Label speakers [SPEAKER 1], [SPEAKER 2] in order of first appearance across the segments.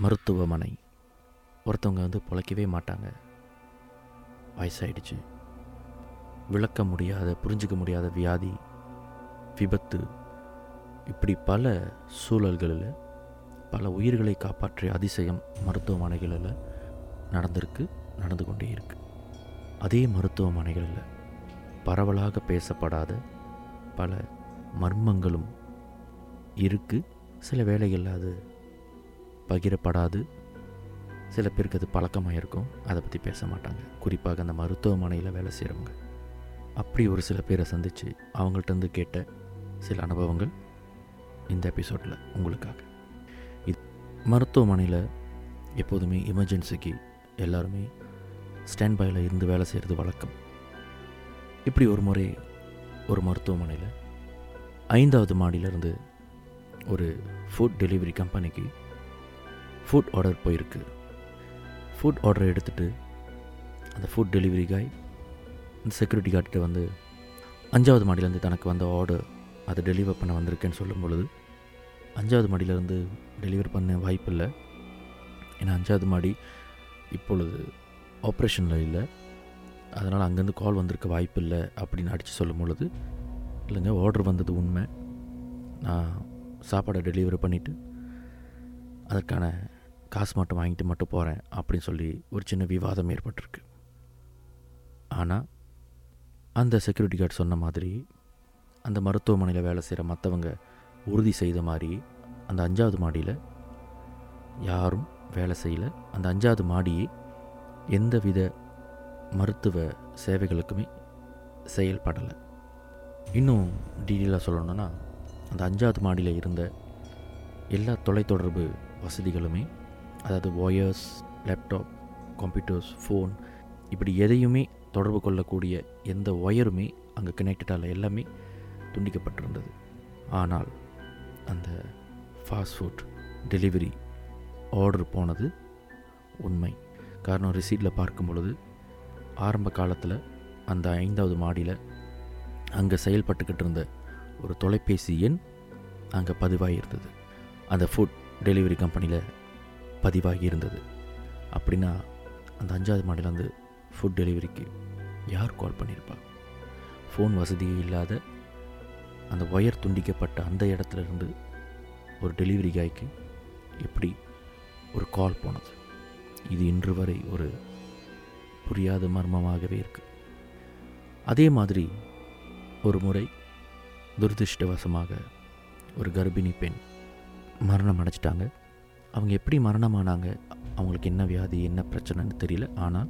[SPEAKER 1] மருத்துவமனை. ஒருத்தவங்க வந்து பிழைக்கவே மாட்டாங்க. வயசாயிடுச்சு. விளக்க முடியாத புரிஞ்சிக்க முடியாத வியாதி விபத்து இப்படி பல சூழல்களில் பல உயிர்களை காப்பாற்றிய அதிசயம் மருத்துவமனைகளில் நடந்திருக்கு நடந்து கொண்டே இருக்கு. அதே மருத்துவமனைகளில் பரவலாக பேசப்படாத பல மர்மங்களும் இருக்குது சில வேளைகளில் அது பகிரப்படாது. சில பேருக்கு அது பழக்கமாக இருக்கும். அதை பற்றி பேச மாட்டாங்க. குறிப்பாக அந்த மருத்துவமனையில் வேலை செய்கிறவங்க அப்படி ஒரு சில பேரை சந்தித்து அவங்கள்ட்டேருந்து கேட்ட சில அனுபவங்கள் இந்த எபிசோடில் உங்களுக்காக. இது மருத்துவமனையில் எப்போதுமே எமர்ஜென்சிக்கு எல்லாருமே ஸ்டாண்ட் பையில் இருந்து வேலை செய்கிறது வழக்கம். இப்படி ஒரு முறை ஒரு மருத்துவமனையில் ஐந்தாவது மாடியிலேருந்து ஒரு ஃபுட் டெலிவரி கம்பெனிக்கு ஃபுட் ஆர்டர் போயிருக்கு. ஃபுட் ஆர்டர் எடுத்துகிட்டு அந்த ஃபுட் டெலிவரி காய் இந்த செக்யூரிட்டி கார்டுகிட்ட வந்து அஞ்சாவது மாடியிலேருந்து தனக்கு வந்த ஆர்டர் அதை டெலிவர் பண்ண வந்திருக்கேன்னு சொல்லும் பொழுது அஞ்சாவது மாடியிலேருந்து டெலிவர் பண்ண வாய்ப்பு இல்லை. ஏன்னா அஞ்சாவது மாடி இப்பொழுது ஆப்ரேஷனில் இல்லை. அதனால் அங்கேருந்து கால் வந்திருக்க வாய்ப்பு இல்லை அப்படின்னு அடித்து சொல்லும் பொழுது இல்லைங்க ஆர்டர் வந்தது உண்மை. நான் சாப்பாடை டெலிவரி பண்ணிவிட்டு அதற்கான காசு மட்டும் வாங்கிட்டு மட்டும் போகிறேன் அப்படின்னு சொல்லி ஒரு சின்ன விவாதம் ஏற்பட்டிருக்கு. ஆனால் அந்த செக்யூரிட்டி கார்டு சொன்ன மாதிரி அந்த மருத்துவமனையில் வேலை செய்கிற மற்றவங்க உறுதி செய்த மாதிரி அந்த அஞ்சாவது மாடியில் யாரும் வேலை செய்யலை. அந்த அஞ்சாவது மாடியே எந்த வித மருத்துவ சேவைகளுக்குமே செயல்படலை. இன்னும் டீட்டெயிலாக சொல்லணுன்னா அந்த அஞ்சாவது மாடியில் இருந்த எல்லா தொலைத்தொடர்பு வசதிகளுமே அதாவது ஒயர்ஸ் லேப்டாப் கம்ப்யூட்டர்ஸ் ஃபோன் இப்படி எதையுமே தொடர்பு கொள்ளக்கூடிய எந்த ஒயருமே அங்கே கனெக்டடால் எல்லாமே துண்டிக்கப்பட்டிருந்தது. ஆனால் அந்த ஃபாஸ்ட் ஃபுட் டெலிவரி ஆர்டர் போனது உண்மை. காரணம் ரிசீட்டில் பார்க்கும் பொழுது ஆரம்ப காலத்தில் அந்த ஐந்தாவது மாடியில் அங்கே செயல்பட்டுக்கிட்டு இருந்த ஒரு தொலைபேசி எண் அங்கே பதிவாகியிருந்தது அந்த ஃபுட் டெலிவரி கம்பெனியில் பதிவாகி இருந்தது அப்படின்னா அந்த அஞ்சாவது மாடிலேருந்து ஃபுட் டெலிவரிக்கு யார் கால் பண்ணியிருப்பா? ஃபோன் வசதியே இல்லாத அந்த ஒயர் துண்டிக்கப்பட்ட அந்த இடத்துல இருந்து ஒரு டெலிவரி காய்க்கு எப்படி ஒரு கால் போனது? இது இன்று வரை ஒரு புரியாத மர்மமாகவே இருக்குது அதே மாதிரி ஒரு முறை துரதிருஷ்டவசமாக ஒரு கர்ப்பிணி பெண் மரணம் அடைச்சிட்டாங்க அவங்க எப்படி மரணமானாங்க அவங்களுக்கு என்ன வியாதி என்ன பிரச்சனைன்னு தெரியல. ஆனால்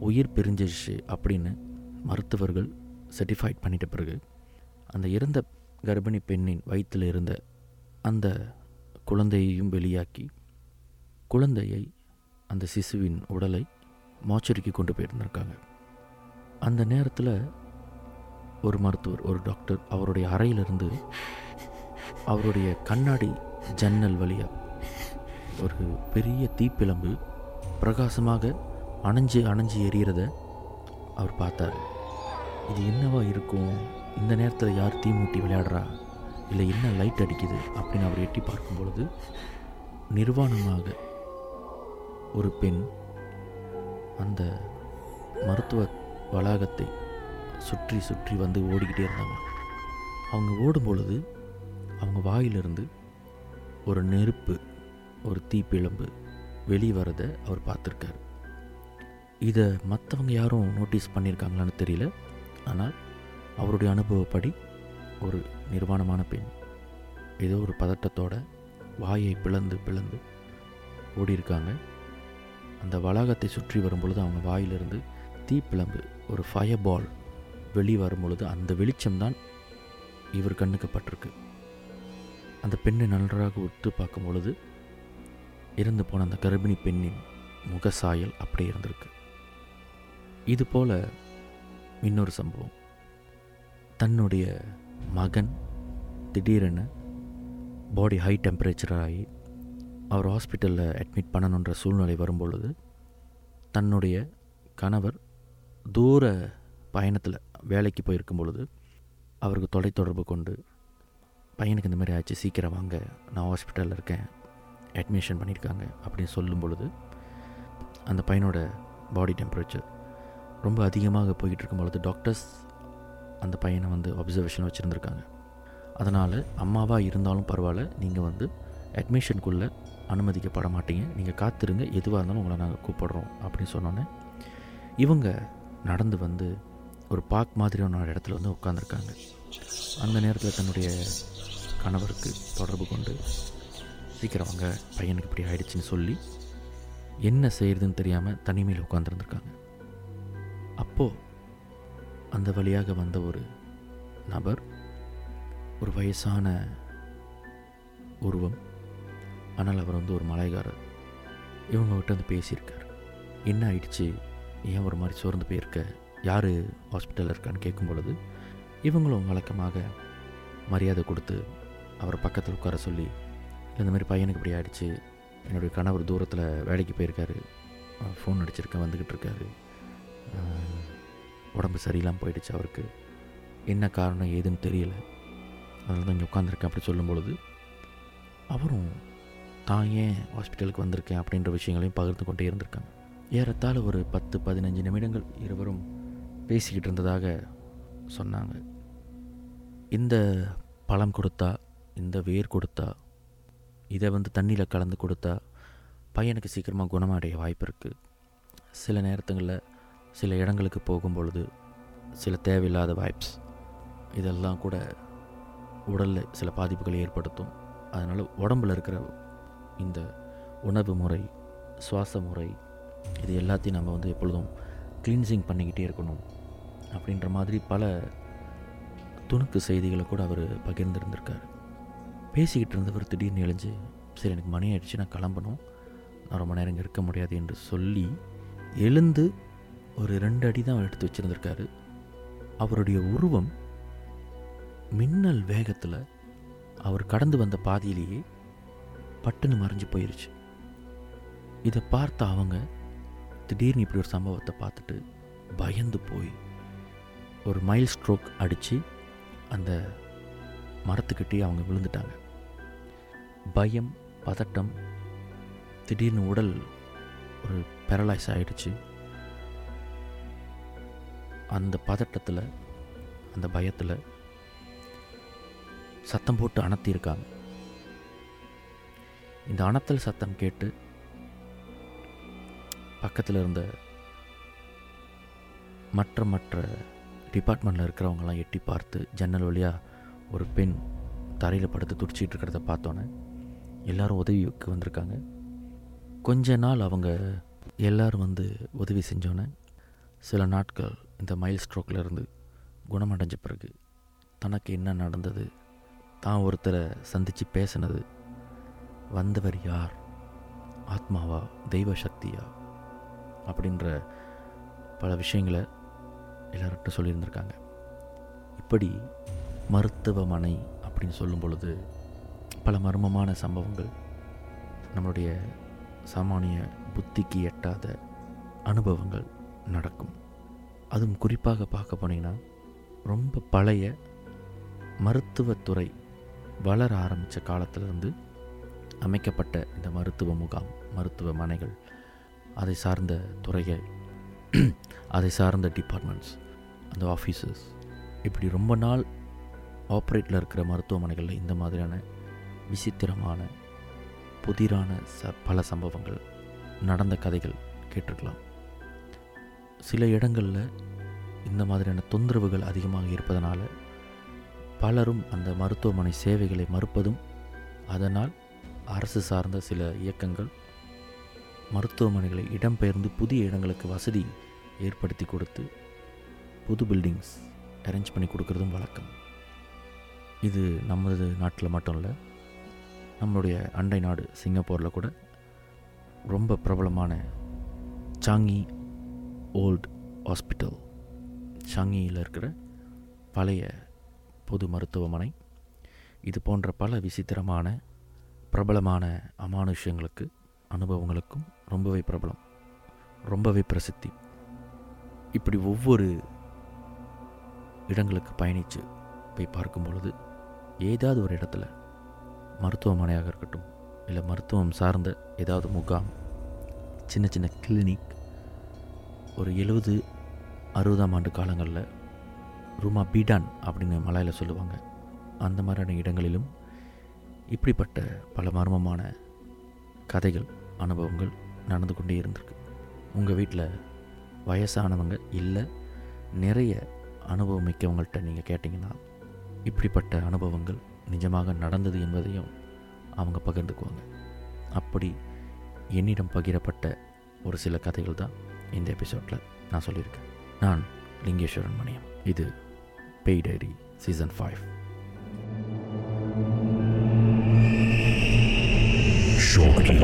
[SPEAKER 1] உயிர் பிரிஞ்சிருச்சு அப்படின்னு மருத்துவர்கள் சர்டிஃபைட் பண்ணிட்ட பிறகு அந்த இறந்த கர்ப்பிணி பெண்ணின் வயிற்றில் இருந்த அந்த குழந்தையையும் வெளியாக்கி குழந்தையை அந்த சிசுவின் உடலை மாச்சரிக்கு கொண்டு போயிருந்திருக்காங்க. அந்த நேரத்தில் ஒரு மருத்துவர் ஒரு டாக்டர் அவருடைய அறையிலிருந்து அவருடைய கண்ணாடி ஜன்னல் வழியாக ஒரு பெரிய தீப்பிழம்பு பிரகாசமாக அணைஞ்சு அணைஞ்சு எரியறத அவர் பார்த்தார். இது என்னவா இருக்கும்? இந்த நேரத்தில் யார் தீ மூட்டி விளையாடுறா? இல்லை என்ன லைட் அடிக்குது? அப்படின்னு அவர் எட்டி பார்க்கும் பொழுது நிர்வாணமாக ஒரு பெண் அந்த மருத்துவ வளாகத்தை சுற்றி சுற்றி வந்து ஓடிக்கிட்டே இருந்தாங்க. அவங்க ஓடும் பொழுது அவங்க வாயிலிருந்து ஒரு நெருப்பு ஒரு தீப்பிழம்பு வெளியே அவர் பார்த்துருக்காரு. இதை மற்றவங்க யாரும் நோட்டீஸ் பண்ணியிருக்காங்களான்னு தெரியல. ஆனால் அவருடைய அனுபவப்படி ஒரு நிர்வாணமான பெண் ஏதோ ஒரு பதட்டத்தோட வாயை பிளந்து பிளந்து ஓடியிருக்காங்க. அந்த வளாகத்தை சுற்றி வரும்பொழுது அவங்க வாயிலிருந்து தீப்பிழம்பு ஒரு ஃபயர் பால் வெளியே வரும்பொழுது அந்த வெளிச்சம்தான் இவர் கண்ணுக்கு பட்டிருக்கு. அந்த பெண்ணை நன்றாக உற்று பார்க்கும் பொழுது இறந்து போன அந்த கர்ப்பிணி பெண்ணின் முகசாயல் அப்படியே இருந்திருக்கு. இது போல் இன்னொரு சம்பவம். தன்னுடைய மகன் திடீரென பாடி ஹை டெம்பரேச்சர் ஆகி அவர் ஹாஸ்பிட்டலில் அட்மிட் பண்ணணுன்ற சூழ்நிலை வரும்பொழுது தன்னுடைய கணவர் தூர பயணத்தில் வேலைக்கு போயிருக்கும் பொழுது அவருக்கு தொலைத்தொடர்பு கொண்டு பையனுக்கு இந்த மாதிரி ஆச்சு சீக்கிரம் வாங்க நான் ஹாஸ்பிட்டலில் இருக்கேன் அட்மிஷன் பண்ணியிருக்காங்க அப்படின்னு சொல்லும் பொழுது அந்த பையனோட பாடி டெம்பரேச்சர் ரொம்ப அதிகமாக போய்கிட்டு இருக்கும் பொழுது டாக்டர்ஸ் அந்த பையனை வந்து அப்சர்வேஷன் வச்சுருந்துருக்காங்க. அதனால் அம்மாவாக இருந்தாலும் பரவாயில்ல நீங்கள் வந்து அட்மிஷனுக்குள்ளே அனுமதிக்கப்பட மாட்டீங்க. நீங்கள் காத்திருங்க எதுவாக இருந்தாலும் உங்களை நாங்கள் கூப்பிடுறோம் அப்படின்னு சொன்னோன்னே இவங்க நடந்து வந்து ஒரு பார்க் மாதிரியான ஒரு இடத்துல வந்து உட்காந்துருக்காங்க அந்த நேரத்தில் தன்னுடைய கணவருக்கு தொடர்பு கொண்டு சீக்கிரம் வாங்க பையனுக்கு இப்படி ஆயிடுச்சுன்னு சொல்லி என்ன செய்யறதுன்னு தெரியாமல் தனிமையில் உட்காந்துருந்துருக்காங்க அப்போது அந்த வழியாக வந்த ஒரு நபர் ஒரு வயசான உருவம். ஆனால் அவர் வந்து ஒரு மலைகாரர். இவங்ககிட்ட வந்து பேசியிருக்கார். என்ன ஆயிடுச்சு? ஏன் ஒரு மாதிரி சோர்ந்து போயிருக்க? யார் ஹாஸ்பிட்டலில் இருக்கான்னு கேட்கும் பொழுது இவங்களும் வழக்கமாக மரியாதை கொடுத்து அவரை பக்கத்தில் உட்கார சொல்லி இல்லை இந்த மாதிரி பையனுக்கு இப்படி ஆகிடுச்சு என்னுடைய கணவர் தூரத்தில் வேலைக்கு போயிருக்காரு. ஃபோன் அடிச்சிருக்கேன் வந்துக்கிட்டு இருக்காரு. உடம்பு சரியில்லாமல் போயிடுச்சு அவருக்கு. என்ன காரணம் ஏதுன்னு தெரியல. அதனால தான் இங்கே உட்காந்துருக்கேன் அப்படி சொல்லும் பொழுது அவரும் தான் ஏன் ஹாஸ்பிட்டலுக்கு வந்திருக்கேன்? அப்படின்ற விஷயங்களையும் பகிர்ந்து கொண்டே இருந்திருக்காங்க. ஏறத்தாழ ஒரு பத்து பதினஞ்சு நிமிடங்கள் இருவரும் பேசிக்கிட்டு இருந்ததாக சொன்னாங்க. இந்த பழம் கொடுத்தா இந்த வேர் கொடுத்தா இதை வந்து தண்ணியில் கலந்து கொடுத்தா பையனுக்கு சீக்கிரமாக குணமடைய வாய்ப்பு இருக்குது சில நேரத்துங்களில் சில இடங்களுக்கு போகும் பொழுது சில தேவையில்லாத வைப்ஸ் இதெல்லாம் கூட உடலில் சில பாதிப்புகளை ஏற்படுத்தும். அதனால் உடம்பில் இருக்கிற இந்த உணவு முறை சுவாச முறை இது எல்லாத்தையும் நம்ம வந்து எப்பொழுதும் க்ளீன்சிங் பண்ணிக்கிட்டே இருக்கணும் அப்படின்ற மாதிரி பல துணுக்கு செய்திகளை கூட அவர் பகிர்ந்திருந்திருக்கார். பேசிக்கிட்டு இருந்தவர் திடீர்னு எழுஞ்சு சரி எனக்கு மணி ஆகிடுச்சு நான் கிளம்பணும். நான் ரொம்ப நேரம் இங்கே இருக்க முடியாது என்று சொல்லி எழுந்து ஒரு ரெண்டு அடி தான் அவர் எடுத்து வச்சுருந்துருக்காரு. அவருடைய உருவம் மின்னல் வேகத்தில் அவர் கடந்து வந்த பாதியிலேயே பட்டுன்னு மறைஞ்சு போயிருச்சு. இதை பார்த்த அவங்க திடீர்னு இப்படி ஒரு சம்பவத்தை பார்த்துட்டு பயந்து போய் ஒரு மைல் ஸ்ட்ரோக் அடித்து அந்த மரத்துக்கிட்டே அவங்க விழுந்துட்டாங்க. பயம் பதட்டம் திடீர்னு உடல் ஒரு பேரலைஸ் ஆயிடுச்சு. அந்த பதட்டத்தில் அந்த பயத்தில் சத்தம் போட்டு அணத்தியிருக்காங்க. இந்த அணத்தல் சத்தம் கேட்டு பக்கத்தில் இருந்த மற்ற மற்ற டிபார்ட்மெண்ட்டில் இருக்கிறவங்கலாம் எட்டி பார்த்து ஜன்னல் வழியாக ஒரு பெண் தரையில் படுத்து துடிச்சிட்டு இருக்கிறத பார்த்தோன்னே எல்லாரும் உதவிக்கு வந்திருக்காங்க. கொஞ்ச நாள் அவங்க எல்லாரும் வந்து உதவி செஞ்சோன்னே சில நாட்கள் இந்த மைல் ஸ்ட்ரோக்கில் இருந்து குணமடைஞ்ச பிறகு தனக்கு என்ன நடந்தது தான் ஒருத்தரை சந்தித்து பேசினது வந்தவர் யார் ஆத்மாவா தெய்வ சக்தியா அப்படின்ற பல விஷயங்களை எல்லார்கிட்ட சொல்லியிருந்திருக்காங்க. இப்படி மருத்துவமனை அப்படின்னு சொல்லும் பொழுது பல மர்மமான சம்பவங்கள். நம்மளுடைய சாமானிய புத்திக்கு எட்டாத அனுபவங்கள் நடக்கும். அதுவும் குறிப்பாக பார்க்க போனீங்கன்னா ரொம்ப பழைய மருத்துவத்துறை வளர ஆரம்பித்த காலத்திலிருந்து அமைக்கப்பட்ட இந்த மருத்துவ முகாம் மருத்துவமனைகள் அதை சார்ந்த துறைகள் அதை சார்ந்த டிபார்ட்மெண்ட்ஸ் அந்த ஆஃபீஸஸ் இப்படி ரொம்ப நாள் ஆப்ரேட்டில் இருக்கிற மருத்துவமனைகளில் இந்த மாதிரியான விசித்திரமான புதிரான ச பல சம்பவங்கள் நடந்த கதைகள் கேட்டிருக்கலாம். சில இடங்களில் இந்த மாதிரியான தொந்தரவுகள் அதிகமாக இருப்பதனால பலரும் அந்த மருத்துவமனை சேவைகளை மறுப்பதும் அதனால் அரசு சார்ந்த சில இயக்கங்கள் மருத்துவமனைகளை இடம்பெயர்ந்து புதிய இடங்களுக்கு வசதி ஏற்படுத்தி கொடுத்து புது பில்டிங்ஸ் அரேஞ்ச் பண்ணி கொடுக்கறதும் வழக்கம். இது நமது நாட்டில் மட்டும் இல்லை நம்மளுடைய அண்டை நாடு சிங்கப்பூரில் கூட ரொம்ப பிரபலமான சாங்கி ஓல்ட் ஹாஸ்பிட்டல் சாங்கியில் இருக்கிற பழைய பொது மருத்துவமனை. இது போன்ற பல விசித்திரமான பிரபலமான அமானுஷ்யங்களுக்கு அனுபவங்களுக்கும் ரொம்பவே பிரபலம். ரொம்பவே பிரசித்தி. இப்படி ஒவ்வொரு இடங்களுக்கு பயணித்து போய் பார்க்கும் பொழுது ஏதாவது ஒரு இடத்துல மருத்துவமனையாக இருக்கட்டும் இல்லை மருத்துவம் சார்ந்த ஏதாவது முகாம் சின்ன சின்ன கிளினிக் ஒரு எழுபது அறுபதாம் ஆண்டு காலங்களில் ரூமா பீடான் அப்படின்னு மலையில் சொல்லுவாங்க. அந்த மாதிரியான இடங்களிலும் இப்படிப்பட்ட பல மர்மமான கதைகள் அனுபவங்கள் நடந்து கொண்டே இருந்திருக்கு. உங்கள் வீட்டில் வயசானவங்க இல்லை நிறைய அனுபவம் மிக்கவங்கள்ட்ட நீங்கள் கேட்டிங்கன்னா இப்படிப்பட்ட அனுபவங்கள் நிஜமாக நடந்தது என்பதையும் அவங்க பகிர்ந்துக்குவாங்க. அப்படி என்னிடம் பகிரப்பட்ட ஒரு சில கதைகள் தான் இந்த எபிசோடில் நான் சொல்லியிருக்கேன். நான் லிங்கேஸ்வரன் மணியம். இது பேய் டைரி சீசன் ஃபைவ் Shortly,